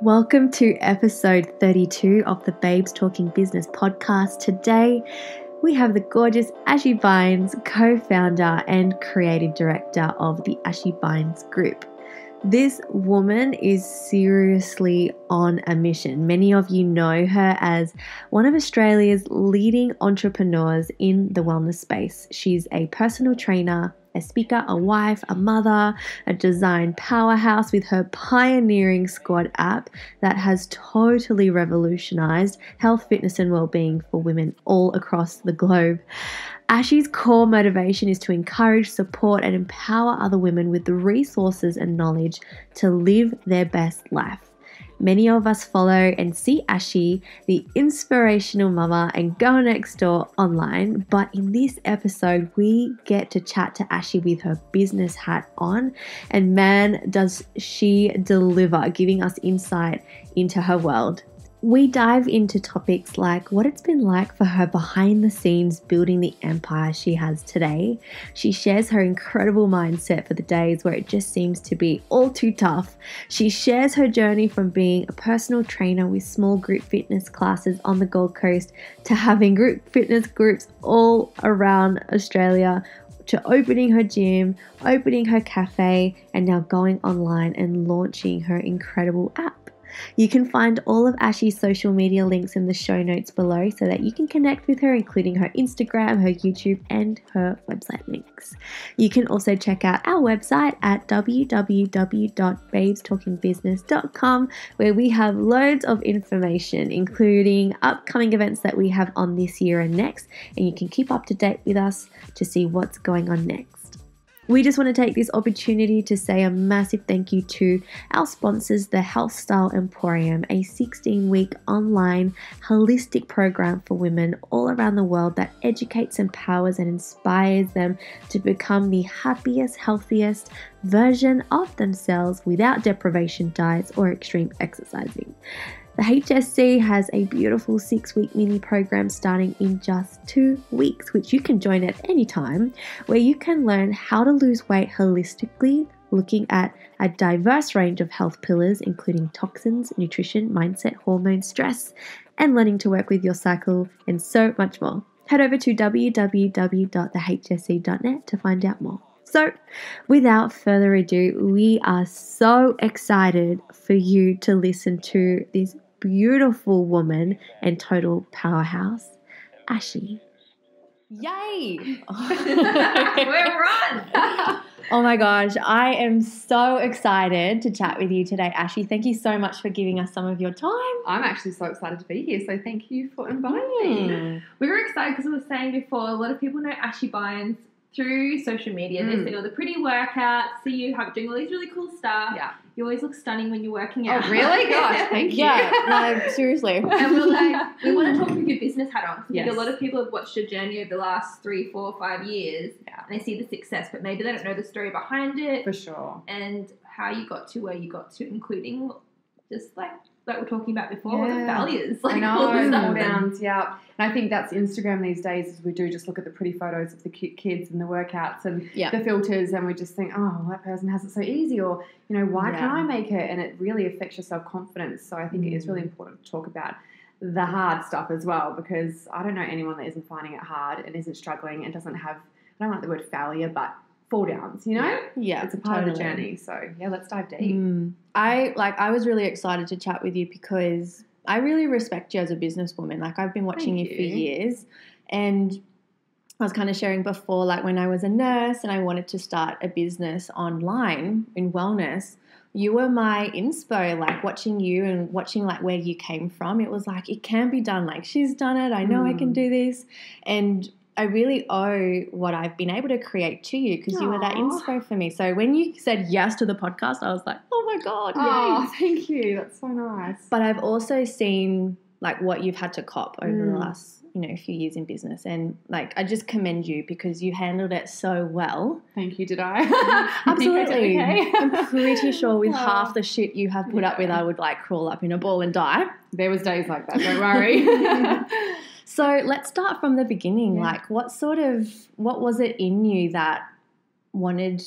Welcome to episode 32 of the Babes Talking Business podcast. Today, we have the gorgeous Ashy Bines, co founder and creative director of the Ashy Bines Group. This woman is seriously on a mission. Many of you know her as one of Australia's leading entrepreneurs in the wellness space. She's a personal trainer, a speaker, a wife, a mother, a design powerhouse with her pioneering Squad app that has totally revolutionized health, fitness, and well-being for women all across the globe. Ashy's core motivation is to encourage, support, and empower other women with the resources and knowledge to live their best life. Many of us follow and see Ashy, the inspirational mama and girl next door online, but in this episode, we get to chat to Ashy with her business hat on, and man, does she deliver, giving us insight into her world. We dive into topics like what it's been like for her behind the scenes building the empire she has today. She shares her incredible mindset for the days where it just seems to be all too tough. She shares her journey from being a personal trainer with small group fitness classes on the Gold Coast to having group fitness groups all around Australia to opening her gym, opening her cafe, and now going online and launching her incredible app. You can find all of Ashy's social media links in the show notes below so that you can connect with her, including her Instagram, her YouTube, and her website links. You can also check out our website at www.babestalkingbusiness.com, where we have loads of information, including upcoming events that we have on this year and next, and you can keep up to date with us to see what's going on next. We just want to take this opportunity to say a massive thank you to our sponsors, the Health Style Emporium, a 16 week online holistic program for women all around the world that educates, empowers, and inspires them to become the happiest, healthiest version of themselves without deprivation diets or extreme exercising. The HSC has a beautiful six week mini program starting in just two weeks, which you can join at any time, where you can learn how to lose weight holistically, looking at a diverse range of health pillars, including toxins, nutrition, mindset, hormones, stress, and learning to work with your cycle, and so much more. Head over to www.thehsc.net to find out more. So, without further ado, we are so excited for you to listen to this beautiful woman and total powerhouse, Ashy. Yay! We're on. Oh my gosh, I am so excited to chat with you today, Ashy. Thank you so much for giving us some of your time. I'm actually so excited to be here, so thank you for inviting me. Mm. We were excited because I was saying before, a lot of people know Ashy Bines through social media. They Mm. see all the pretty workouts, see you have doing all these really cool stuff. Yeah. You always look stunning when you're working out. Oh, really? Gosh, thank you. Yeah, no, seriously. and we're like, we want to talk with your business hat on. 'cause I think Yes. a lot of people have watched your journey over the last three, four, five years, Yeah. and they see the success, but maybe they don't know the story behind it For sure. and how you got to where you got to, including just like like we're talking about before, all the Yeah. values, I like know, all the stuff. that- downs, yeah. And I think that's Instagram these days is we do just look at the pretty photos of the cute kids and the workouts and Yeah. the filters and we just think, oh, that person has it so easy or, you know, why can't I make it? And it really affects your self-confidence. So I think it is really Mm. important to talk about the hard stuff as well because I don't know anyone that isn't finding it hard and isn't struggling and doesn't have, I don't like the word failure, but fall downs, you know? Yeah. It's a part of the journey. So yeah, let's dive deep. Mm. I like. I was really excited to chat with you because I really respect you as a businesswoman. Like I've been watching you Thank for years, and I was kind of sharing before, like when I was a nurse and I wanted to start a business online in wellness. You were my inspo, like watching you and watching like where you came from. It was like it can be done. Like she's done it. I know I can Mm. do this, and I really owe what I've been able to create to you because you were that inspo for me. So when you said yes to the podcast, I was like, oh my god, yay! Oh, thank you. That's so nice. But I've also seen like what you've had to cop over the Mm. last you know few years in business, and like I just commend you because you handled it so well. Thank you. Did I? Absolutely, okay. I'm pretty sure with Oh. half the shit you have put up with, I would like crawl up in a ball and die. There was days like that. Don't worry. So let's start from the beginning. Yeah. Like, what sort of what was it in you that wanted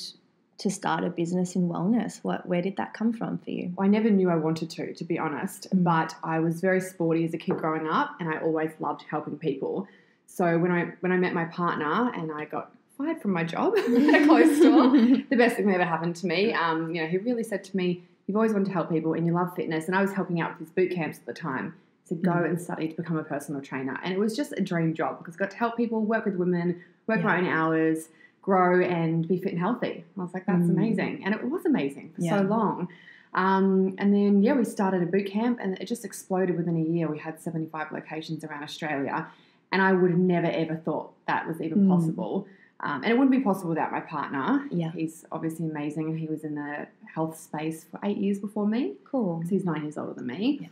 to start a business in wellness? What where did that come from for you? I never knew I wanted to, to be honest, Mm. but I was very sporty as a kid growing up, and I always loved helping people. So when I when I met my partner and I got fired from my job at a clothes store, the best thing that ever happened to me. Um, you know, he really said to me, "You've always wanted to help people, and you love fitness." And I was helping out with his boot camps at the time. Said, "Go Mm. and study to become a personal trainer," and it was just a dream job because I got to help people, work with women, work my Yeah. own hours, grow, and be fit and healthy. I was like, "That's Mm. amazing," and it was amazing for Yeah. so long. Um, and then yeah, we started a boot camp, and it just exploded within a year. We had seventy five locations around Australia, and I would have never ever thought that was even Mm. possible. Um, and it wouldn't be possible without my partner. Yeah. He's obviously amazing, he was in the health space for eight years before me Cool. because he's nine years older than me. Yeah.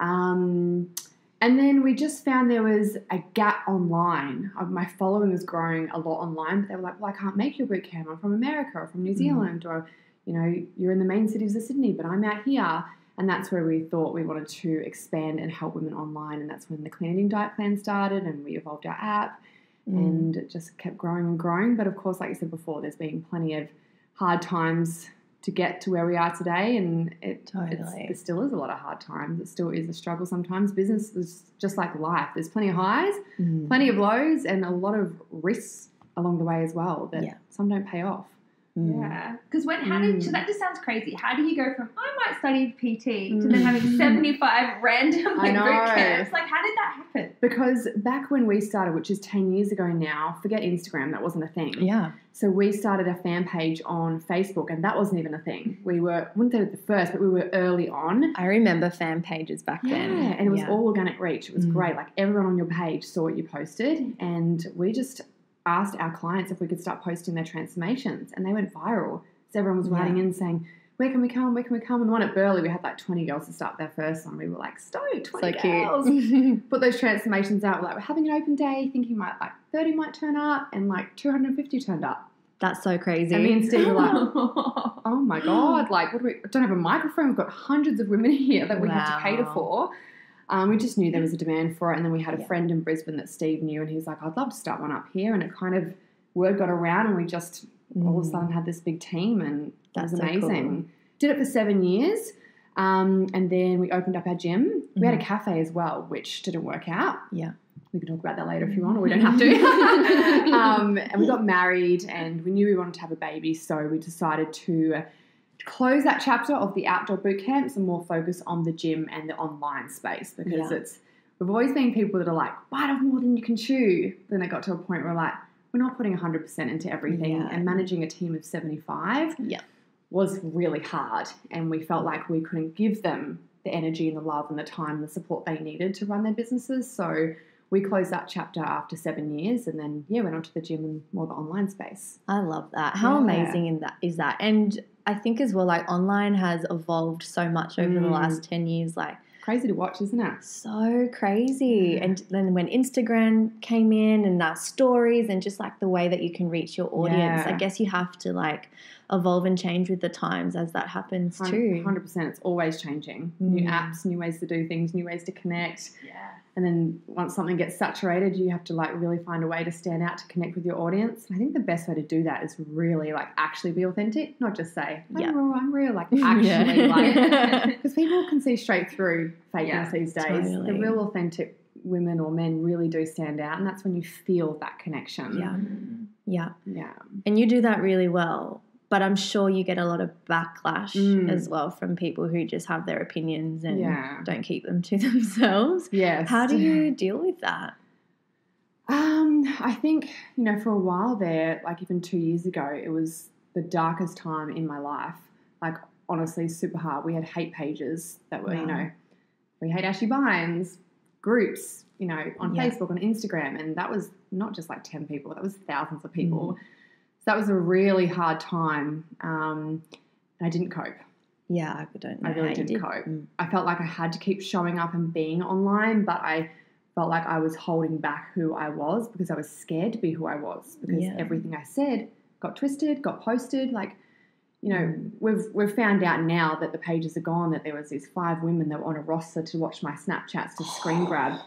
Um, and then we just found there was a gap online. Uh, My following was growing a lot online, but they were like, "Well, I can't make your boot camp. I'm from America or from New Mm. Zealand, or you know, you're in the main cities of Sydney, but I'm out here." And that's where we thought we wanted to expand and help women online, and that's when the Clean Eating Diet Plan started, and we evolved our app Mm. and it just kept growing and growing. But of course, like you said before, there's been plenty of hard times to get to where we are today, and it Totally. still is a lot of hard times. It still is a struggle sometimes. Business is just like life. There's plenty of highs, Mm. plenty of lows, and a lot of risks along the way as well that Yeah. some don't pay off. Mm. Yeah, because when how did Mm. so that just sounds crazy? How do you go from I might study PT to then Mm. having seventy five random I like, know. boot camps? Like, how did that happen? Because back when we started, which is 10 years ago now, forget Instagram, that wasn't a thing. Yeah. So we started a fan page on Facebook, and that wasn't even a thing. We were wouldn't say at the first, but we were early on. I remember fan pages back Yeah, then. and it was Yeah. all organic reach. It was Mm. great. Like everyone on your page saw what you posted, and we just asked our clients if we could start posting their transformations, and they went viral. So everyone was writing Yeah. in saying, "Where can we come? Where can we come?" And the one at Burleigh, we had like twenty girls to start their first one. We were like, "Stoked, so twenty girls!" Put those transformations out. We're like, "We're having an open day, thinking might like thirty might turn up, and like two hundred and fifty turned up." That's so crazy. And me and Steve were like, oh, oh my god like what do we I don't have a microphone we've got hundreds of women here that we have to cater for um, we just knew there was a demand for it and then we had a Yeah. friend in brisbane that steve knew and he was like i'd love to start one up here and it kind of word got around and we just all of a Mm. sudden had this big team and That's it was so amazing cool. did it for seven years um, and then we opened up our gym we had a Mhm. cafe as well which didn't work out Yeah. we can talk about that later if you want, or we don't have to. um, and we got married, and we knew we wanted to have a baby, so we decided to close that chapter of the outdoor boot camps and more focus on the gym and the online space because Yeah. it's we've always been people that are like bite off more than you can chew. Then it got to a point where like we're not putting 100% into everything, Yeah. and managing a team of 75 Yeah. was really hard, and we felt like we couldn't give them the energy and the love and the time and the support they needed to run their businesses. So we closed that chapter after seven years, and then yeah, went on to the gym and more the online space. I love that. How Yeah. amazing in that is that? And I think as well, like online has evolved so much over the Mm. last ten years. Like Crazy to watch, isn't it? so crazy. Yeah. And then when Instagram came in and now stories and just like the way that you can reach your audience, I guess you have to like evolve and change with the times as that happens too. Hundred percent. It's always changing. New Mm. apps, new ways to do things, new ways to connect. yeah. And then once something gets saturated, you have to like really find a way to stand out to connect with your audience. And I think the best way to do that is really like actually be authentic, not just say I'm Yeah. real, I'm real. Like actually, like because people can see straight through fakeness Yeah, these days. totally. The real authentic women or men really do stand out, and that's when you feel that connection. Yeah. yeah. yeah. And you do that really well. But I'm sure you get a lot of backlash Mm. as well from people who just have their opinions and Yeah. don't keep them to themselves. Yes. How do you deal with that? Um, I think you know for a while there, like even two years ago, it was the darkest time in my life. Like honestly, super hard. We had hate pages that were, you know, we hate Ashley Bines groups, you know, on Yeah. Facebook, on Instagram, and that was not just like ten people; that was thousands of Mm. people. So that was a really hard time. Um, I didn't cope. Yeah, I don't know. I really didn't did. cope. Mm. I felt like I had to keep showing up and being online, but I felt like I was holding back who I was because I was scared to be who I was because Yeah. everything I said got twisted, got posted. Like, you know, Mm. we've we've found out now that the pages are gone that there was these five women that were on a roster to watch my Snapchats to screen grab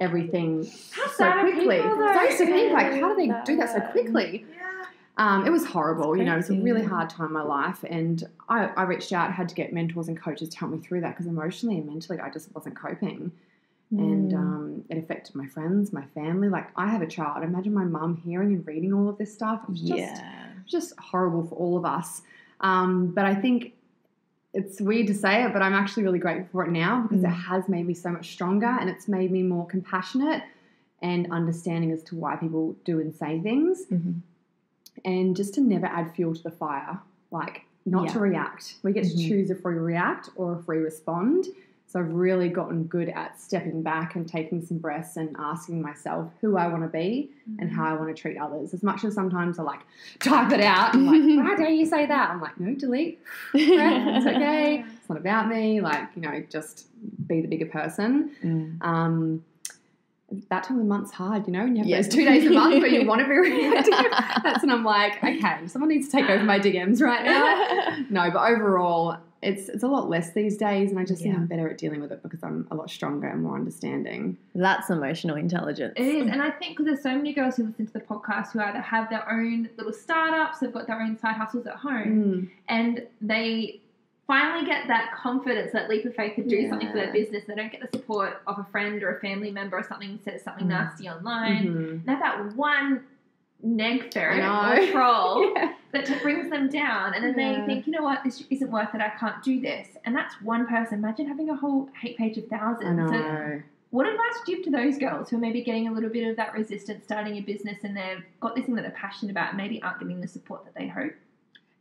everything How so quickly. people, So think like, how do they do that so quickly? Yeah. Um, it was horrible, you know, it was a really hard time in my life. And I, I reached out, had to get mentors and coaches to help me through that because emotionally and mentally I just wasn't coping. And Mm. um, it affected my friends, my family. Like, I have a child. Imagine my mum hearing and reading all of this stuff. It was just, yeah. just horrible for all of us. Um, but I think it's weird to say it, but I'm actually really grateful for it now because Mm. it has made me so much stronger and it's made me more compassionate and understanding as to why people do and say things Mhm. And just to never add fuel to the fire like not to react. We get to Mhm. choose if we react or if we respond. So i've really gotten good at stepping back and taking some breaths and asking myself who i want to be and how i want to treat others. As much as sometimes i like type it out and like why dare you say that? I'm like no delete. It's okay. It's not about me. Like you know just be the bigger person. Mm. um, that time of the month's hard, you know, and you have Yeah. those two days a month where you want to be reactive. That's when I'm like, okay, someone needs to take over my DMs right now. No, but overall, it's it's a lot less these days, and I just think I'm better at dealing with it because I'm a lot stronger and more understanding. That's emotional intelligence. It is, and I think because there's so many girls who listen to the podcast who either have their own little startups, they've got their own side hustles at home, mm. and they finally get that confidence, that leap of faith to do something for their business. They don't get the support of a friend or a family member or something says something Mm. nasty online. Mhm. And have that one neg ferret or troll Yeah. that brings them down, and then Yeah. they think, you know what, this isn't worth it. I can't do this, and that's one person. Imagine having a whole hate page of thousands. So what advice do you give to those girls who are maybe getting a little bit of that resistance starting a business and they've got this thing that they're passionate about and maybe aren't getting the support that they hope?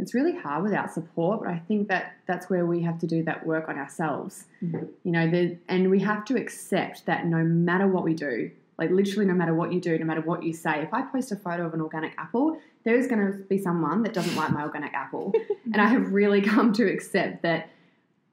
It's really hard without support, but I think that that's where we have to do that work on ourselves. Mhm. You know, the, and we have to accept that no matter what we do, like literally no matter what you do, no matter what you say, if I post a photo of an organic apple, there is going to be someone that doesn't like my organic apple. And I have really come to accept that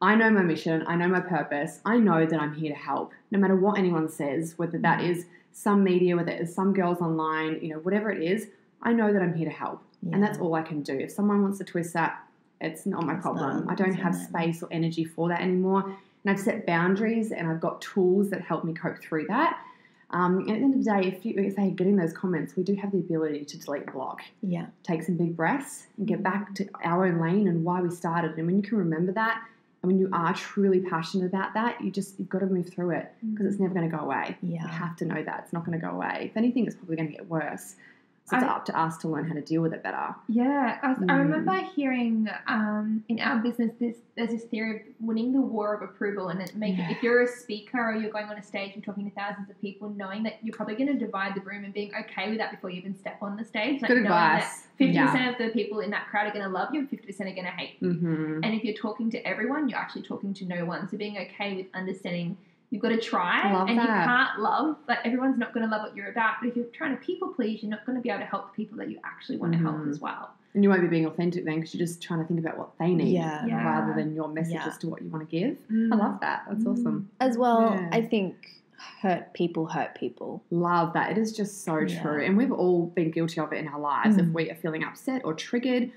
I know my mission, I know my purpose, I know that I'm here to help, no matter what anyone says, whether that is some media, whether it's some girls online, you know, whatever it is, I know that I'm here to help. And that's all I can do. If someone wants to twist that, it's not my It's problem. not- I don't have space or energy for that anymore. And I've set boundaries and I've got tools that help me cope through that. Um, and at the end of the day, if you say getting those comments, we do have the ability to delete and block Yeah. take some big breaths and get back to our own lane and why we started. And when you can remember that, and when you are truly passionate about that, you just you've got to move through it because it's never going to go away. Yeah. You have to know that it's not going to go away. If anything, it's probably going to get worse. So it's I- up to us to learn how to deal with it better. Yeah, I, I Mm. remember hearing um, in our business this there's this theory of winning the war of approval, and it make Yeah. if you're a speaker or you're going on a stage and talking to thousands of people, knowing that you're probably going to divide the room and being okay with that before you even step on the stage. Like Good knowing that advice. Fifty Yeah. percent of the people in that crowd are going to love you, and fifty percent are going to hate you. Mm-hmm. And if you're talking to everyone, you're actually talking to no one. So being okay with understanding you've got to try, Love and you can't love. Like everyone's not going to love what you're about. But if you're trying to people please, you're not going to be able to help the people that you actually want to help as well. And you won't be being authentic then because you're just trying to think about what they need Yeah. Yeah. rather than your messages Yeah. to what you want to give. I Mm. love that. That's awesome. As well, Yeah. I think hurt people hurt people. Love that. It is just so Yeah. true. And we've all been guilty of it in our lives. If Mm. we are feeling upset or triggered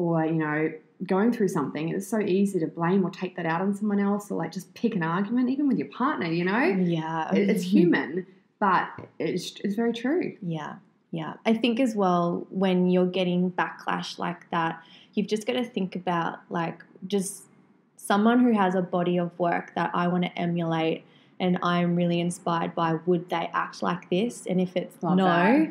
or, you know, going through something, it's so easy to blame or take that out on someone else or like just pick an argument, even with your partner, you know? Yeah. It- It's human, but it's, it's very true. Yeah. Yeah. I think as well, when you're getting backlash like that, you've just got to think about like just someone who has a body of work that I want to emulate and I'm really inspired by, would they act like this? And if it's Love no,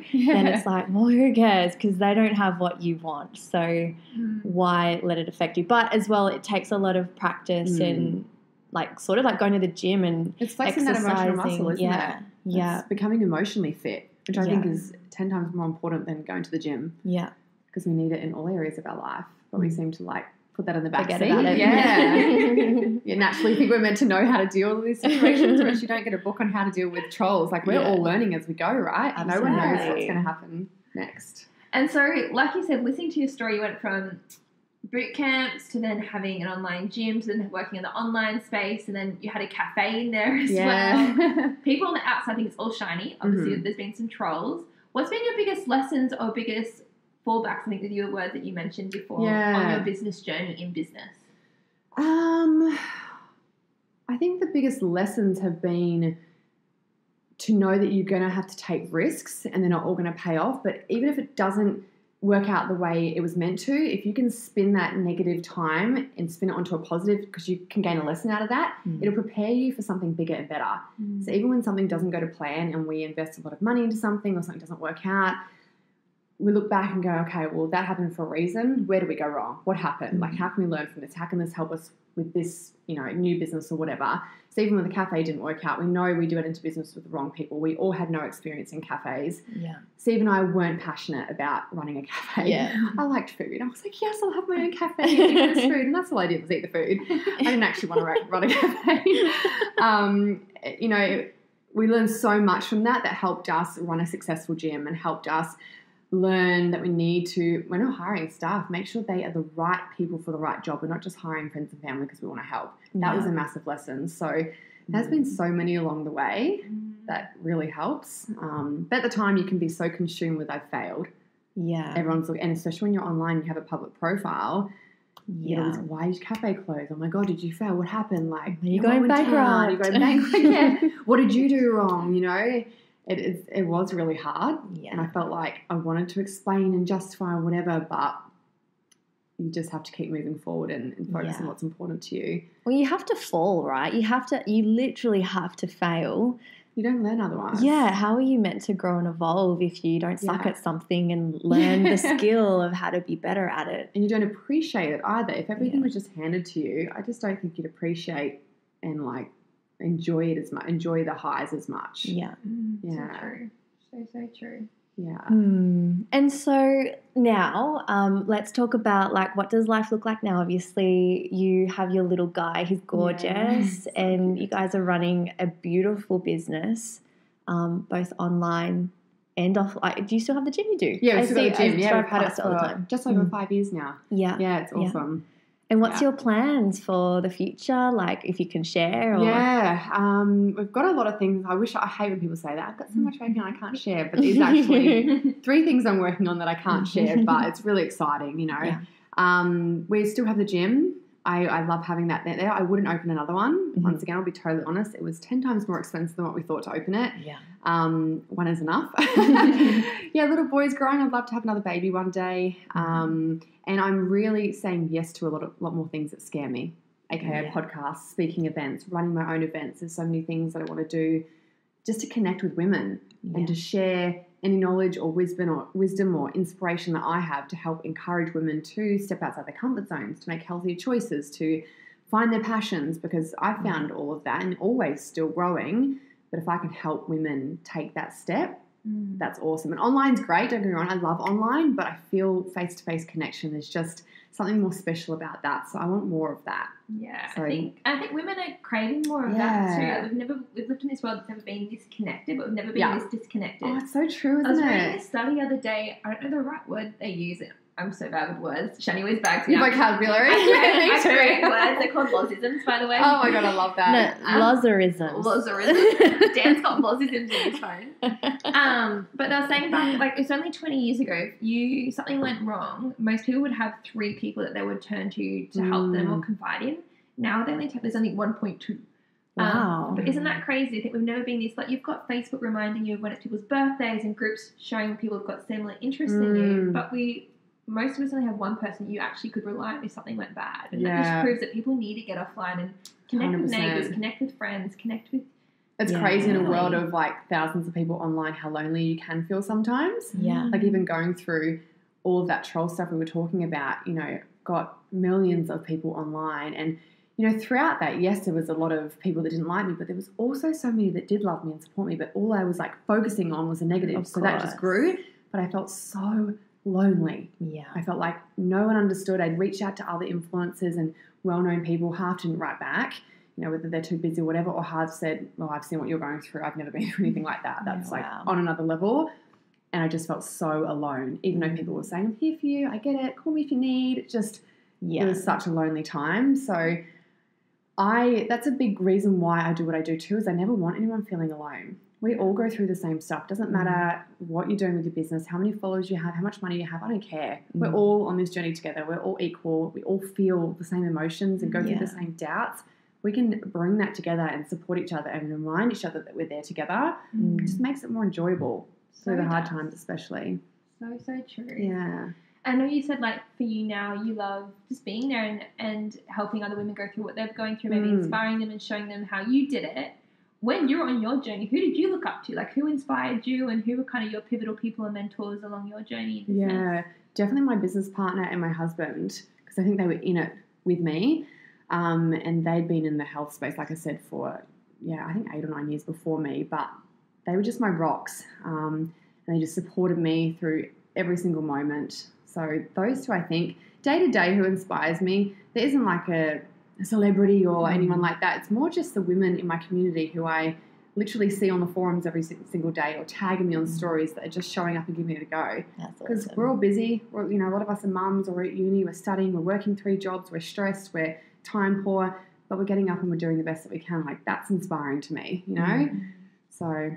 then it's like, well, who cares? Because they don't have what you want. So Mm. why let it affect you? But as well, it takes a lot of practice Mm. and like sort of like going to the gym and it's flexing that emotional muscle, isn't yeah. it? Yeah. It's becoming emotionally fit, which I Yeah. think is 10 times more important than going to the gym Yeah. because we need it in all areas of our life. But we Mm. seem to like put that in the back Forget seat. about it. Yeah. you naturally think we're meant to know how to deal with these situations, whereas you don't get a book on how to deal with trolls. Like we're Yeah. all learning as we go, right? No one knows what's going to happen next. And so, like you said, listening to your story, you went from boot camps to then having an online gym to then working in the online space, and then you had a cafe in there as well. People on the outside think it's all shiny. Obviously, Mhm. there's been some trolls. What's been your biggest lessons or biggest fallbacks? I think with your word that you mentioned before on your business journey in business. um, I think the biggest lessons have been to know that you're going to have to take risks and they're not all going to pay off. But even if it doesn't work out the way it was meant to, if you can spin that negative time and spin it onto a positive, because you can gain a lesson out of that, Mm. it'll prepare you for something bigger and better. So even when something doesn't go to plan and we invest a lot of money into something or something doesn't work out, we look back and go, okay, well that happened for a reason. Where did we go wrong? What happened? Like how can we learn from this? How can this help us with this, you know, new business or whatever? So even when the cafe didn't work out, we know we do it into business with the wrong people. We all had no experience in cafes. Yeah. Steve and I weren't passionate about running a cafe. Yeah. I liked food. I was like, yes, I'll have my own cafe and eat this food. And that's all I did was eat the food. I didn't actually want to run a cafe. um, you know, we learned so much from that that helped us run a successful gym and helped us learn that we need to, when we're hiring staff, make sure they are the right people for the right job. We're not just hiring friends and family because we want to help. That was a massive lesson. So there's been so many along the way that really helps. Um, but at the time, you can be so consumed with I've failed. Yeah. Everyone's looking, and especially when you're online, and you have a public profile. You know, Yeah. why did your cafe close? Oh my god, did you fail? What happened? Like Are you going went down? You bankrupt? going bankrupt? yeah. What did you do wrong? You know, it, it it was really hard, and I felt like I wanted to explain and justify whatever, but you just have to keep moving forward and, and focus on what's important to you. Well, you have to fall, right? You have to, you literally have to fail. You don't learn otherwise. Yeah. How are you meant to grow and evolve if you don't suck Yeah. at something and learn Yeah. the skill of how to be better at it? and you don't appreciate it either. If everything Yeah. was just handed to you, I just don't think you'd appreciate and like enjoy it as much, enjoy the highs as much. Yeah. Yeah. So true. So, so true. Yeah. Hmm. And so now, um, let's talk about like what does life look like now? Obviously, you have your little guy; he's gorgeous, Yes, and you guys are running a beautiful business, um, both online and off. Like, do you still have the gym? You do. Yeah, I we've still got see- the gym. I Yeah, drive we've had it it all the time. just over Mm. five years now. Yeah. Yeah, it's Yeah. And what's Yeah. your plans for the future? Like, if you can share, or Yeah, um, we've got a lot of things. I wish I hate when people say that. I've got so much working I can't share, but there's actually three things I'm working on that I can't share, but it's really exciting, you know. Yeah. Um, we still have the gym. I, I love having that there. I wouldn't open another one. Mhm. Once again, I'll be totally honest. It was 10 times more expensive than what we thought to open it. yeah, Um, one is enough. yeah, little boy's growing. I'd love to have another baby one day. Um, and I'm really saying yes to a lot of lot more things that scare me, aka Yeah. podcasts, speaking events, running my own events. There's so many things that I want to do just to connect with women yeah. and to share any knowledge or wisdom or wisdom or inspiration that I have to help encourage women to step outside their comfort zones, to make healthier choices, to find their passions because I found all of that and always still growing. But if I can help women take that step, Mm. that's awesome. And online's great, don't get me wrong, I love online, but I feel face to face connection is just something more special about that. So I want more of that. Yeah, So- I think I think women are craving more of that too. We've never we've lived in this world that's never been this connected, but we've never been Yeah. this disconnected. Oh, it's so true, isn't it? I was isn't reading a study the other day. I don't know the right word they use. I'm so bad with words. Shani always bags me Your up. vocabulary. I create, Me I create too. words. They're called lozisms, by the way. Oh my god, I love that. no, Lazarisms. Lozarisms. Dan's got lozisms in his phone. Um, but they were saying back, like it's only 20 years ago. If you something went wrong, most people would have three people that they would turn to to help them or Mm. confide in. Now they only have, there's only 1.2. Wow. Um, but isn't that crazy? I think we've never been this like you've got Facebook reminding you of when it's people's birthdays and groups showing people have got similar interests in you, Mm. but we most of us only have one person you actually could rely on if something went bad. And that Yeah. just proves that people need to get offline and connect with 100%. neighbours, connect with friends, connect with It's Yeah. crazy in a world of like thousands of people online how lonely you can feel sometimes. Yeah. Like even going through all of that troll stuff we were talking about, you know, got millions of people online and you know, throughout that, yes, there was a lot of people that didn't like me, but there was also so many that did love me and support me. But all I was like focusing on was the negative. Of so that just grew. But I felt so lonely. yeah. I felt like no one understood. I'd reach out to other influencers and well known people, half didn't write back, you know, whether they're too busy or whatever, or half said, Well, I've seen what you're going through. I've never been through anything like that. That's like wow. on another level. And I just felt so alone, even though mm. people were saying, I'm here for you, I get it, call me if you need. It just, Yeah. it was such a lonely time. So I, that's a big reason why I do what I do too, is I never want anyone feeling alone. We all go through the same stuff. Doesn't matter what you're doing with your business, how many followers you have, how much money you have. I don't care. We're Mm. all on this journey together. We're all equal. We all feel the same emotions and go through the same doubts. We can bring that together and support each other and remind each other that we're there together. It Mm. just makes it more enjoyable So through the hard does. times, especially. So so true. Yeah. I know you said like for you now you love just being there and, and helping other women go through what they're going through, maybe Mm. inspiring them and showing them how you did it. When you're on your journey, who did you look up to? Like who inspired you and who were kind of your pivotal people and mentors along your journey? Yeah, definitely my business partner and my husband because I think they were in it with me, um, and they'd been in the health space, like I said, for yeah, I think eight or nine years before me. But they were just my rocks, um, and they just supported me through every single moment. So those two, I think, day to day, who inspires me. There isn't like a, a celebrity or Mm. anyone like that. It's more just the women in my community who I literally see on the forums every single day or tagging me on stories that are just showing up and giving it a go because awesome. we're all busy. We're, you know, a lot of us are mums or at uni, we're studying, we're working three jobs, we're stressed, we're time poor, but we're getting up and we're doing the best that we can. Like that's inspiring to me, you know. Mm. So,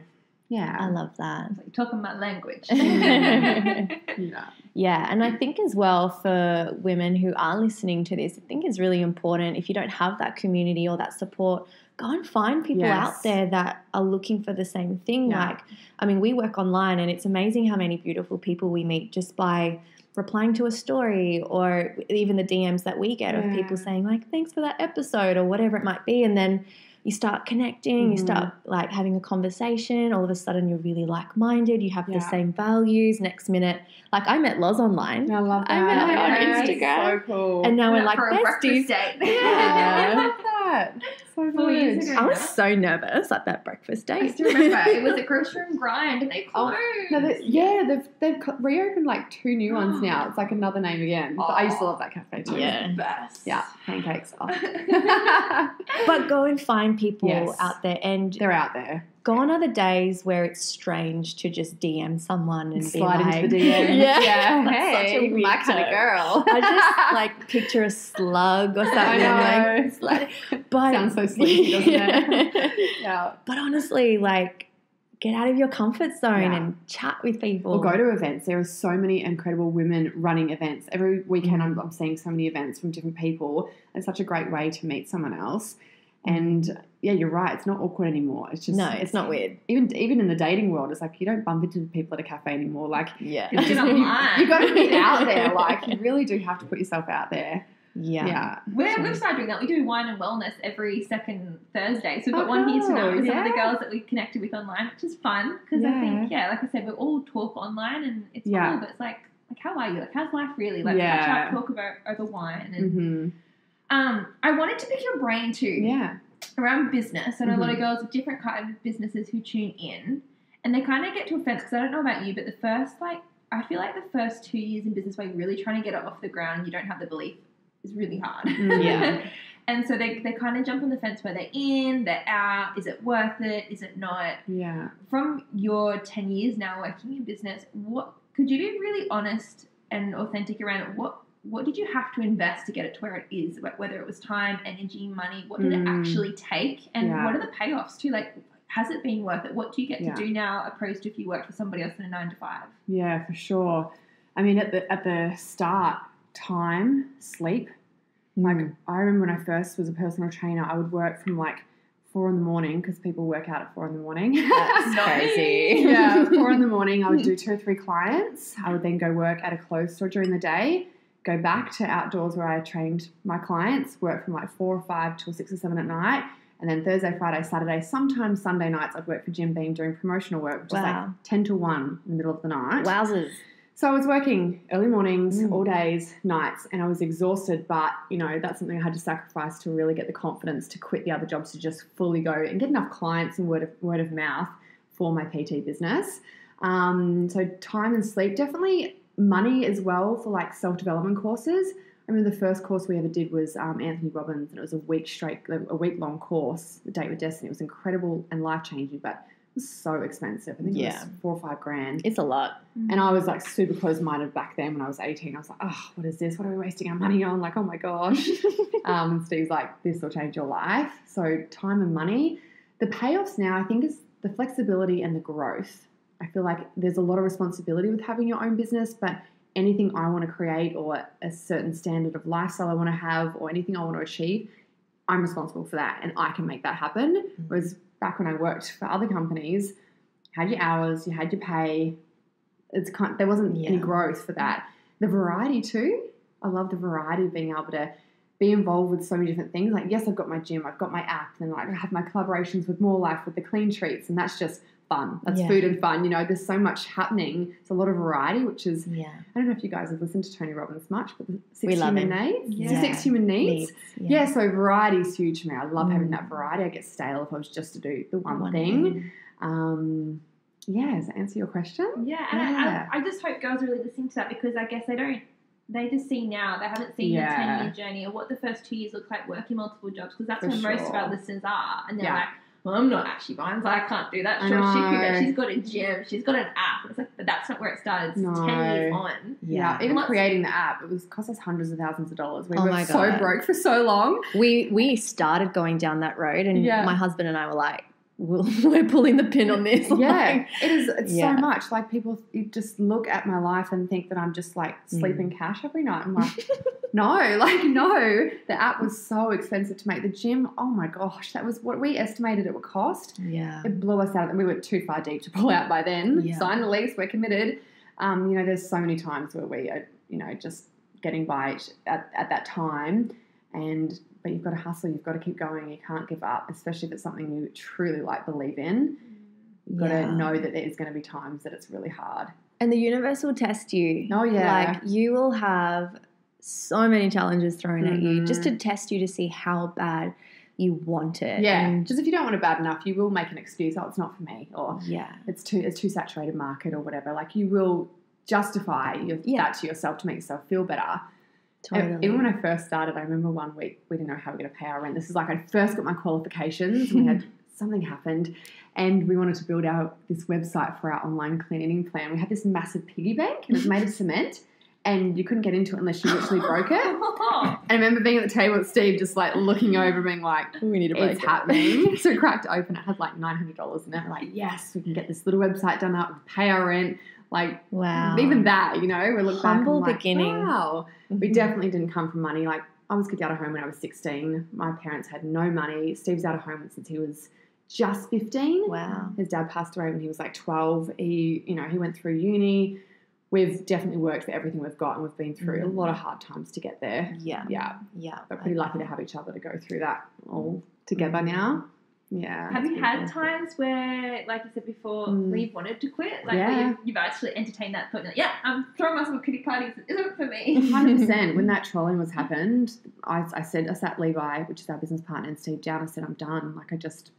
yeah, I love that. Like talking about language. yeah, Yeah, and I think as well for women who are listening to this, I think it's really important if you don't have that community or that support, go and find people Yes. out there that are looking for the same thing. Yeah. Like, I mean, we work online and it's amazing how many beautiful people we meet just by replying to a story or even the DMs that we get of people saying like thanks for that episode or whatever it might be and then you start connecting, you Mhm. start like having a conversation, all of a sudden you're really like-minded, you have Yeah. the same values. Next minute, like I met Loz online. I love that. I met her on Instagram. So cool. And now we're like for a breakfast besties. date. yeah, I love that. So Four years ago. I was so nervous at that breakfast I date. still remember it was a Grocer and Grind and they Oh, closed. No, they, yeah, they've they've reopened like two new ones now. It's like another name again. But I used to love that cafe too. Yeah. Best. yeah, pancakes. Oh. But go and find people Yes. out there and They're out there. gone are the days where it's strange to just DM someone and Slide be like, into the DMs. Yeah, yeah. That's such a hey, weird my kind of girl. I just like picture a slug or something. I know. like, but Sounds so sleazy, doesn't it? it? yeah. but honestly, like, get out of your comfort zone Yeah. and chat with people. Or go to events. There are so many incredible women running events. Every weekend, Mm. I'm, I'm seeing so many events from different people. It's such a great way to meet someone else. And yeah, you're right. It's not awkward anymore. It's just no, it's not weird. Even even in the dating world, it's like you don't bump into people at a cafe anymore. Like Yeah. it's Get just, you, online. you got to be out there. Like you really do have to put yourself out there. Yeah. Yeah. We're, we've started doing that. We do wine and wellness every second Thursday. So we've got Oh, one here tonight with some of the girls that we connected with online, which is fun because I think, yeah, like I said, we all talk online and it's Yeah. cool, but it's like, like how are you? Like, how's life really? Like, Yeah. catch up, talk about over wine. And hmm um, I wanted to pick your brain too Yeah. around business. I know a lot of Mm-hmm. girls with different kind of businesses who tune in, and they kind of get to a fence because I don't know about you, but the first like I feel like the first two years in business where you're really trying to get it off the ground and you don't have the belief is really hard. Mm, yeah. and so they, they kind of jump on the fence where they're in, they're out. Is it worth it? Is it not? Yeah. From your ten years now working in business, what could you be really honest and authentic around it? What what did you have to invest to get it to where it is? Whether it was time, energy, money, what did it Mm. actually take? And Yeah. what are the payoffs too? Like, has it been worth it? What do you get Yeah. to do now opposed to if you worked for somebody else in a nine to five? Yeah, for sure. I mean, at the at the start, time, sleep. Like Mm. I remember when I first was a personal trainer, I would work from like four in the morning because people work out at four in the morning. That's crazy. yeah, four in the morning. I would do two or three clients. I would then go work at a clothes store during the day. Go back to outdoors where I trained my clients. Work from like four or five till six or seven at night. And then Thursday, Friday, Saturday, sometimes Sunday nights, I'd work for Jim Beam doing promotional work, which is like 10 to 1 in the middle of the night. Wowzers. So I was working early mornings, Mm. all days, nights, and I was exhausted. But you know, that's something I had to sacrifice to really get the confidence to quit the other jobs to just fully go and get enough clients and word of word of mouth for my PT business. Um, so time and sleep, definitely money as well for like self development courses. I remember the first course we ever did was um, Anthony Robbins, and it was a week straight, a week long course, The Date with Destiny. It was incredible and life changing, but was so expensive. I think it Yeah. was four or five grand. It's a lot. And I was like super close minded back then when I was 18. I was like, oh, what is this? What are we wasting our money on? Like, oh my gosh. um, and Steve's like, this will change your life. So, time and money. The payoffs now, I think, is the flexibility and the growth. I feel like there's a lot of responsibility with having your own business, but anything I want to create or a certain standard of lifestyle I want to have or anything I want to achieve, I'm responsible for that and I can make that happen. Whereas back when I worked for other companies, you had your hours, you had your pay. it's kind. There wasn't any growth for that. The variety too. I love the variety of being able to be involved with so many different things. Like yes, I've got my gym, I've got my app, and like I have my collaborations with Morlife with the clean treats, and that's just fun. That's Yeah. food and fun. You know, there's so much happening. It's a lot of variety, which is Yeah. I don't know if you guys have listened to Tony Robbins much, but the six We human needs. It's the Yeah. six human needs. Needs. Yeah. so variety is huge for me. I love having Mm. that variety. I get stale if I was just to do the one, One thing. thing. Um, yeah, does that answer your question? Yeah, and Yeah. I, I, I just hope girls are really listening to that because I guess they don't. They just see now. They haven't seen Yeah. the ten year journey or what the first two years look like working multiple jobs because that's For where most of our listeners are, and they're Yeah. like, "Well, I'm not Ashley Bines. I can't do that. Sure, she could. know. go. She's got a gym. She's got an app." It's like, but that's not where it started. It's No. ten years on. Yeah, even Lots- creating the app, it was cost us hundreds of thousands of dollars. We Oh were so broke for so long. We we started going down that road, and Yeah. my husband and I were like, we'll, "We're pulling the pin on this." Yeah, Like, it is. It's Yeah. so much. Like people, you just look at my life and think that I'm just like Mm. sleeping cash every night. I'm like, no, like no. The app was so expensive to make. The gym, oh my gosh, that was what we estimated it would cost. yeah. It blew us out, and we were too far deep to pull out by then. Yeah. Sign the lease, we're committed. Um, you know, there's so many times where we are, you know, just getting by at, at that time, and but you've got to hustle, you've got to keep going, you can't give up, especially if it's something you truly like believe in. You've got Yeah. to know that there's going to be times that it's really hard. And the universe will test you. Oh, yeah. Like you will have so many challenges thrown at you just to mm-hmm. test you to see how bad you want it. Yeah, And just if you don't want it bad enough, you will make an excuse. Oh, it's not for me, or yeah. it's too it's too saturated market, or whatever. Like you will justify your, Yeah. that to yourself to make yourself feel better. Totally. Even when I first started, I remember one week we didn't know how we were going to pay our rent. This is like I first got my qualifications. and we had something happened, and we wanted to build our this website for our online cleaning plan. We had this massive piggy bank, and it was made of cement, and you couldn't get into it unless you literally broke it. And I remember being at the table with Steve, just like looking over, being like, we need to break it's it. happening. so cracked open. It had like nine hundred dollars in it. We're like, yes, we can get this little website done up, pay our rent. Like Wow. even that, you know, we look Humble back and beginnings. Like, wow, we Mhm. definitely didn't come from money. Like I was kicked out of home when I was sixteen. My parents had no money. Steve's out of home since he was just fifteen. Wow. His dad passed away when he was like twelve. He, you know, he went through uni. We've definitely worked for everything we've got, and we've been through a Mhm. lot of hard times to get there. Yeah. Yeah, Yeah. but pretty lucky to have each other to go through that all together now. Yeah. Have you had times where, like you said before, Mm. where you've wanted to quit? Like Yeah. you've, you've actually entertained that thought, like, yeah, I'm throwing myself a kitty party. This isn't for me. Hundred percent. When that trolling was happened, I, I said I sat Levi, which is our business partner, and Steve down. I said, I'm done. Like I just,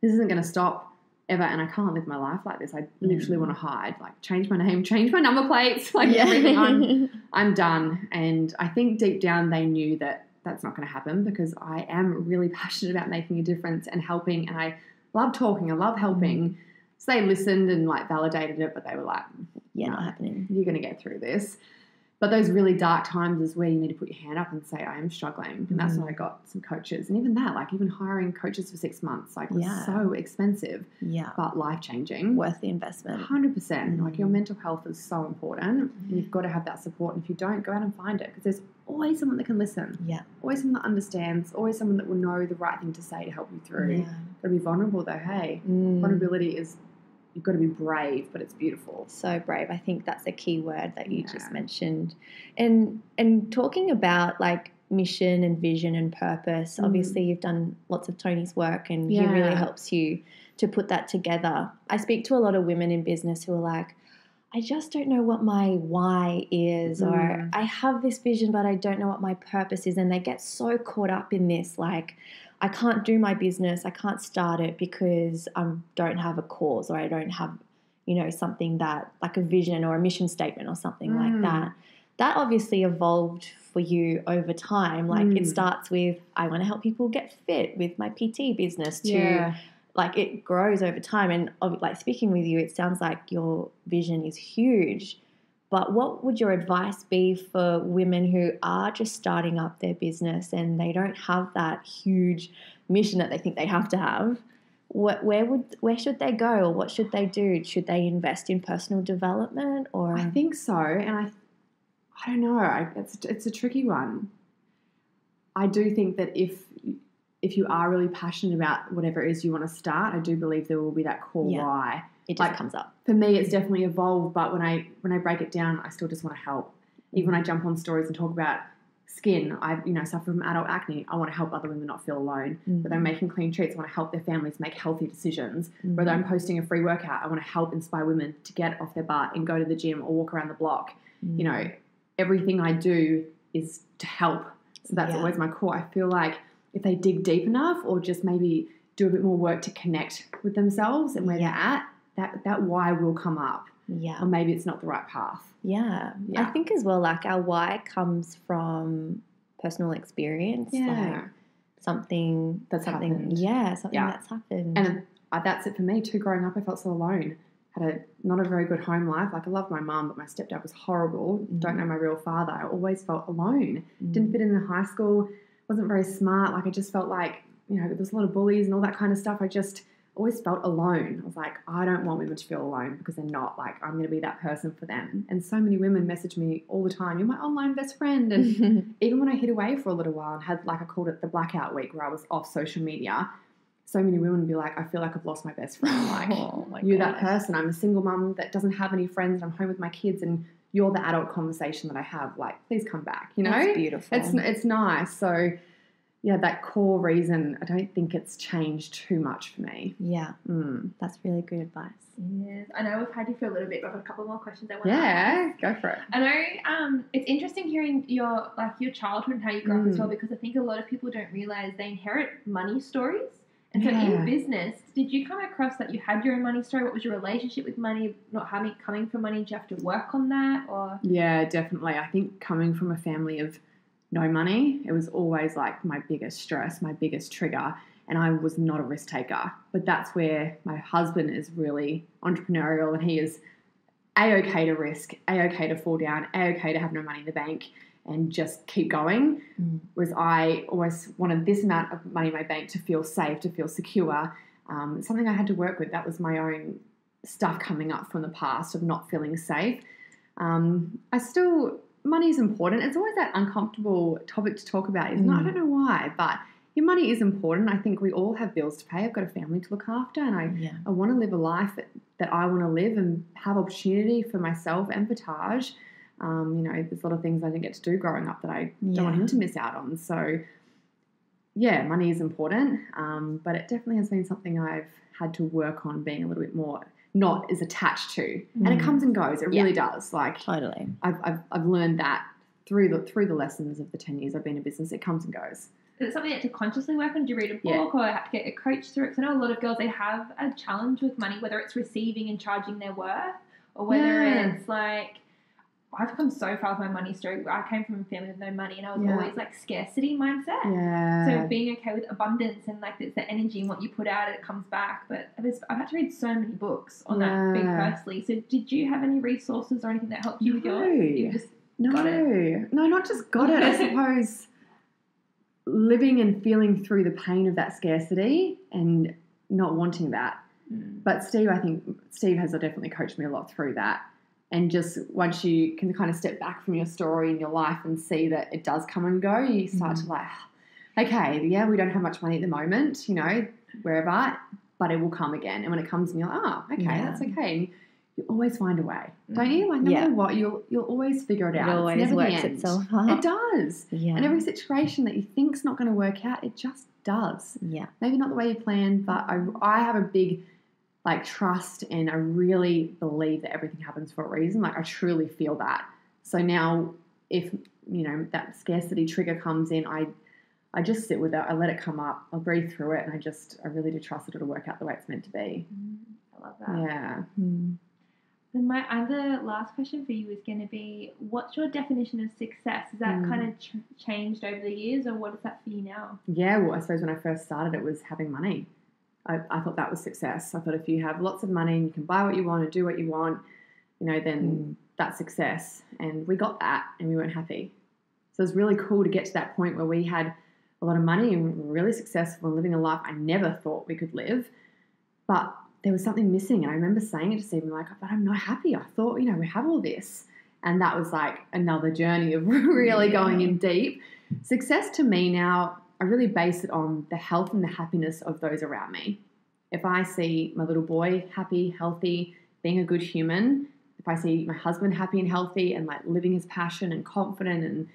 this isn't going to stop ever, and I can't live my life like this. I literally Mm. want to hide, like change my name, change my number plates, like Yeah. everything. I'm, I'm done. And I think deep down they knew that that's not going to happen because I am really passionate about making a difference and helping, and I love talking. I love helping. Mm-hmm. So they listened and like validated it, but they were like, yeah, No. not happening. you're going to get through this. But those really dark times is where you need to put your hand up and say, I am struggling. And that's Mhm. when I got some coaches. And even that, like even hiring coaches for six months, like was Yeah. so expensive, Yeah. but life changing. Worth the investment. 100%. Like your Mm. mental health is so important. And you've got to have that support. And if you don't, go out and find it because there's always someone that can listen, Yeah. always someone that understands, always someone that will know the right thing to say to help you through. Yeah. Got to be vulnerable though. Hey, Mm. vulnerability is, you've got to be brave, but it's beautiful. so brave i think that's a key word that you Yeah. just mentioned and and talking about like mission and vision and purpose Mm. obviously you've done lots of tony's work and he really helps you to put that together i speak to a lot of women in business who are like I just don't know what my why is, or Mm. I have this vision, but I don't know what my purpose is. And they get so caught up in this like, I can't do my business, I can't start it because I don't have a cause or I don't have, you know, something that like a vision or a mission statement or something like Mm. that. That obviously evolved for you over time. Like Mm. it starts with, I want to help people get fit with my PT business to like it grows over time and like speaking with you it sounds like your vision is huge but what would your advice be for women who are just starting up their business and they don't have that huge mission that they think they have to have what, where would where should they go or what should they do should they invest in personal development or I think so, and I, I don't know. I, it's it's a tricky one. I do think that if if you are really passionate about whatever it is you want to start, I do believe there will be that core Yeah. why. It just Like- comes up. For me, it's definitely evolved, but when I when I break it down, I still just want to help. Even when I jump on stories and talk about skin, I you know suffer from adult acne. I want to help other women not feel alone. Mm. Whether I'm making clean treats, I want to help their families make healthy decisions. Mm. Whether I'm posting a free workout, I want to help inspire women to get off their butt and go to the gym or walk around the block. Mm. You know, everything I do is to help. So that's Yeah. always my core. I feel like if they dig deep enough or just maybe do a bit more work to connect with themselves and where Yeah. they're at, that that why will come up. yeah. Or maybe it's not the right path. Yeah. I think as well, like our why comes from personal experience. Like something That's something happened. yeah, something Yeah. that's happened. And uh, that's it for me too. Growing up, I felt so alone. Had a not a very good home life. Like I loved my mum, but my stepdad was horrible. Mm. Don't know my real father. I always felt alone. Mm. Didn't fit in in high school. Wasn't very smart. Like I just felt like you know there was a lot of bullies and all that kind of stuff. I just always felt alone. I was like, I don't want women to feel alone because they're not. Like I'm going to be that person for them. And so many women message me all the time. You're my online best friend. And even when I hid away for a little while and had like I called it the blackout week where I was off social media, so many women would be like, I feel like I've lost my best friend. Like oh you're that person. I'm a single mum that doesn't have any friends. And I'm home with my kids, and you're the adult conversation that I have. Like, please come back. You know, That's beautiful. it's it's nice. So yeah, that core reason. I don't think it's changed too much for me. yeah, Mm. that's really good advice. Yes. I know we've had you for a little bit, but I've got a couple more questions I want to ask. Yeah, go for it. I know um, it's interesting hearing your like your childhood and how you grew up as Mm. well because I think a lot of people don't realize they inherit money stories. And so Yeah. in business, did you come across that you had your own money story? What was your relationship with money? Not having coming from money, did you have to work on that or Yeah, definitely. I think coming from a family of no money, it was always like my biggest stress, my biggest trigger. And I was not a risk taker. But that's where my husband is really entrepreneurial and he is a okay to risk, a okay to fall down, a okay to have no money in the bank and just keep going. Mm. Whereas I always wanted this amount of money in my bank to feel safe, to feel secure. Um, something I had to work with. That was my own stuff coming up from the past of not feeling safe. Um, I still money is important. It's always that uncomfortable topic to talk about, isn't it? I Mm. don't know why, but your money is important. I think we all have bills to pay. I've got a family to look after, and I Yeah. I want to live a life that, that I want to live and have opportunity for myself and for Taj. Um, you know, there's a lot of things I didn't get to do growing up that I don't want him to miss out on. So, yeah, money is important, um, but it definitely has been something I've had to work on being a little bit more not as attached to. And it Mm. comes and goes. It Yeah. really does. Like Totally. I've, I've, I've learned that through the through the lessons of the ten years I've been in business. It comes and goes. is it something that to consciously work on? Do you read a book Yeah. or have to get a coach through it? 'Cause I know a lot of girls they have a challenge with money, whether it's receiving and charging their worth, or whether Yeah. it's like I've come so far with my money story. I came from a family with no money, and I was Yeah. always like scarcity mindset. Yeah. So being okay with abundance and like it's the energy and what you put out, it comes back. But I've, had to read so many books on that thing Yeah. personally. So did you have any resources or anything that helped you with No. yours? You just No, Got it. no, not just got it. I suppose living and feeling through the pain of that scarcity and not wanting that. Hmm. But Steve, I think Steve has definitely coached me a lot through that. And just once you can kind of step back from your story and your life and see that it does come and go, you start to mm. like, okay, yeah, we don't have much money at the moment, you know, wherever, but it will come again. And when it comes, and you're like, oh, okay, Yeah. that's okay. And you always find a way, don't mm. you? Like no Yeah. matter what, you'll you'll always figure it It out. It's always never the works end. itself out. It does. Yeah. And every situation that you think's not going to work out, it just does. yeah. Maybe not the way you planned, but I, I have a big like trust and I really believe that everything happens for a reason. Like I truly feel that. So now if you know that scarcity trigger comes in, I I just sit with it, I let it come up, I breathe through it, and I just I really do trust that it'll work out the way it's meant to be. I love that. Yeah. Mm. Then my other last question for you is going to be, what's your definition of success? Has that Mm. kind of ch- changed over the years, or what is that for you now? Yeah, well, I suppose when I first started, it was having money. I, I thought that was success. I thought if you have lots of money and you can buy what you want and do what you want, you know, then mm. that's success. And we got that and we weren't happy. So it was really cool to get to that point where we had a lot of money and were really successful and living a life I never thought we could live. But there was something missing. And I remember saying it to Stephen, like, but I'm not happy. I thought, you know, we have all this. And that was like another journey of really going in deep. Success to me now I really base it on the health and the happiness of those around me. If I see my little boy happy, healthy, being a good human, if I see my husband happy and healthy and like living his passion and confident and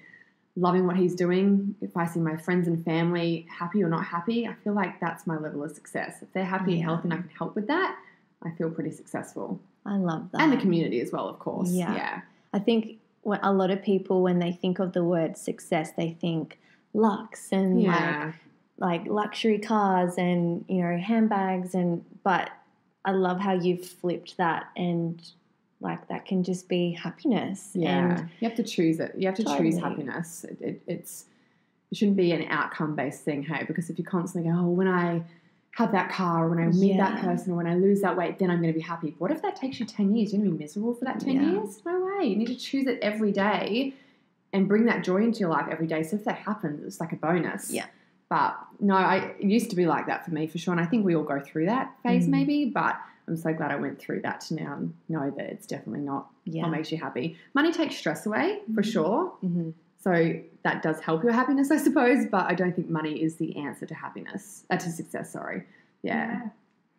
loving what he's doing, if I see my friends and family happy or not happy, I feel like that's my level of success. If they're happy and healthy and I can help with that, I feel pretty successful. I love that. And the community as well, of course. Yeah. Yeah. I think when a lot of people, when they think of the word success, they think lux and like Yeah. like luxury cars and you know handbags and but I love how you've flipped that and like that can just be happiness Yeah. and you have to choose it. You have to choose happiness. It, it, it's it shouldn't be an outcome based thing, hey, because if you constantly go, oh, when I have that car, or when I meet that person, or when I lose that weight, then I'm going to be happy. What if that takes you 10 years? You're going to be miserable for that 10 Yeah. years? No way. You need to choose it every day and bring that joy into your life every day. So if that happens, it's like a bonus. Yeah. But no, I it used to be like that for me for sure. And I think we all go through that phase Mm. maybe, but I'm so glad I went through that to now know that it's definitely not yeah. what makes you happy. Money takes stress away for Mhm. sure. hmm So that does help your happiness, I suppose. But I don't think money is the answer to happiness, uh, to success. Sorry. Yeah.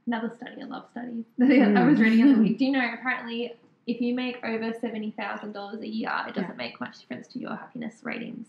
Another study, I love studies. I was reading the week. Do you know apparently if you make over seventy thousand dollars a year, it doesn't make much difference to your happiness ratings.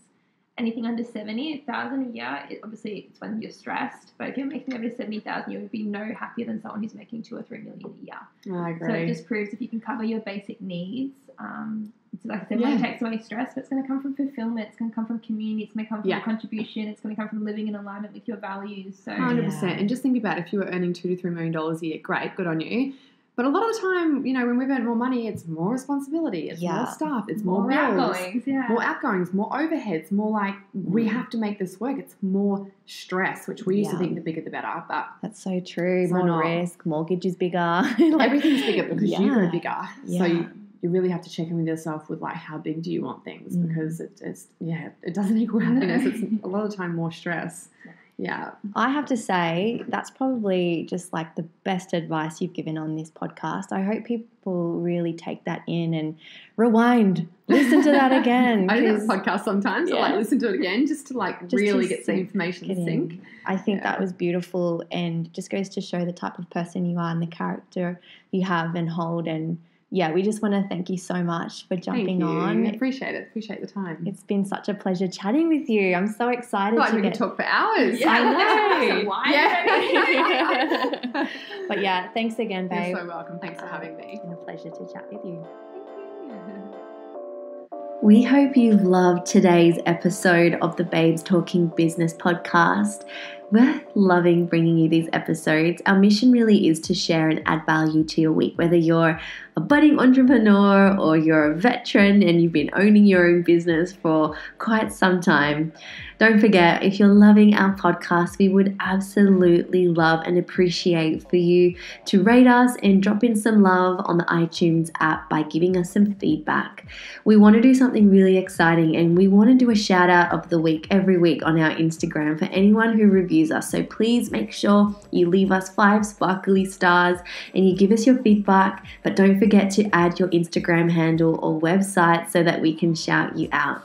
Anything under seventy thousand a year, it, obviously it's when you're stressed. But if you're making over seventy thousand, you would be no happier than someone who's making two or three million a year. I agree. So it just proves if you can cover your basic needs, um, it's like I said, money Yeah. takes away stress, but it's going to come from fulfillment. It's going to come from community. It's going to come from Yeah. contribution. It's going to come from living in alignment with your values. So Hundred Yeah. percent. And just think about if you were earning two to three million dollars a year, great, good on you. But a lot of the time, you know, when we've earned more money, it's more responsibility, it's Yeah. more stuff, it's more, more bills, outgoings, yeah. more outgoings, more overheads, more like we Mm. have to make this work. It's more stress, which we used to think the bigger the better, but That's so true. More not. risk, mortgage is bigger. Like- everything's bigger because you go bigger. Yeah. So you, you really have to check in with yourself with like how big do you want things Mm. because it, it's yeah it doesn't equal happiness. It's a lot of the time more stress. Yeah, I have to say, that's probably just like the best advice you've given on this podcast. I hope people really take that in and rewind, listen to that again. I do that podcast sometimes. I like listen to it again just to like Just to really get some sink information to in. sink. I think Yeah. that was beautiful and just goes to show the type of person you are and the character you have and hold. And yeah, we just want to thank you so much for jumping Thank you. on. Appreciate it. Appreciate the time. It's been such a pleasure chatting with you. I'm so excited like to we get. could talk for hours. I know. Yeah. but yeah, thanks again, babe. You're so welcome. Thanks for having me. It's been a pleasure to chat with you. We hope you loved today's episode of the Babes Talking Business podcast. We're loving bringing you these episodes. Our mission really is to share and add value to your week, whether you're a budding entrepreneur or you're a veteran and you've been owning your own business for quite some time. Don't forget, if you're loving our podcast, we would absolutely love and appreciate for you to rate us and drop in some love on the iTunes app by giving us some feedback. We want to do something really exciting and we want to do a shout out of the week every week on our Instagram for anyone who reviews us. So please make sure you leave us five sparkly stars and you give us your feedback, but don't forget to add your Instagram handle or website so that we can shout you out.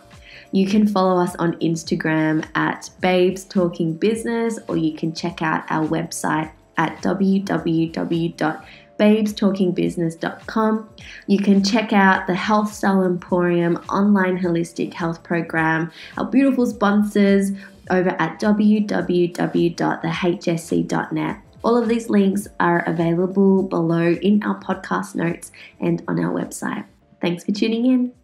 You can follow us on Instagram at Babes Talking Business, or you can check out our website at www.babestalkingbusiness.com. You can check out the Health Style Emporium online holistic health program, our beautiful sponsors over at www.thehsc.net. All of these links are available below in our podcast notes and on our website. Thanks for tuning in.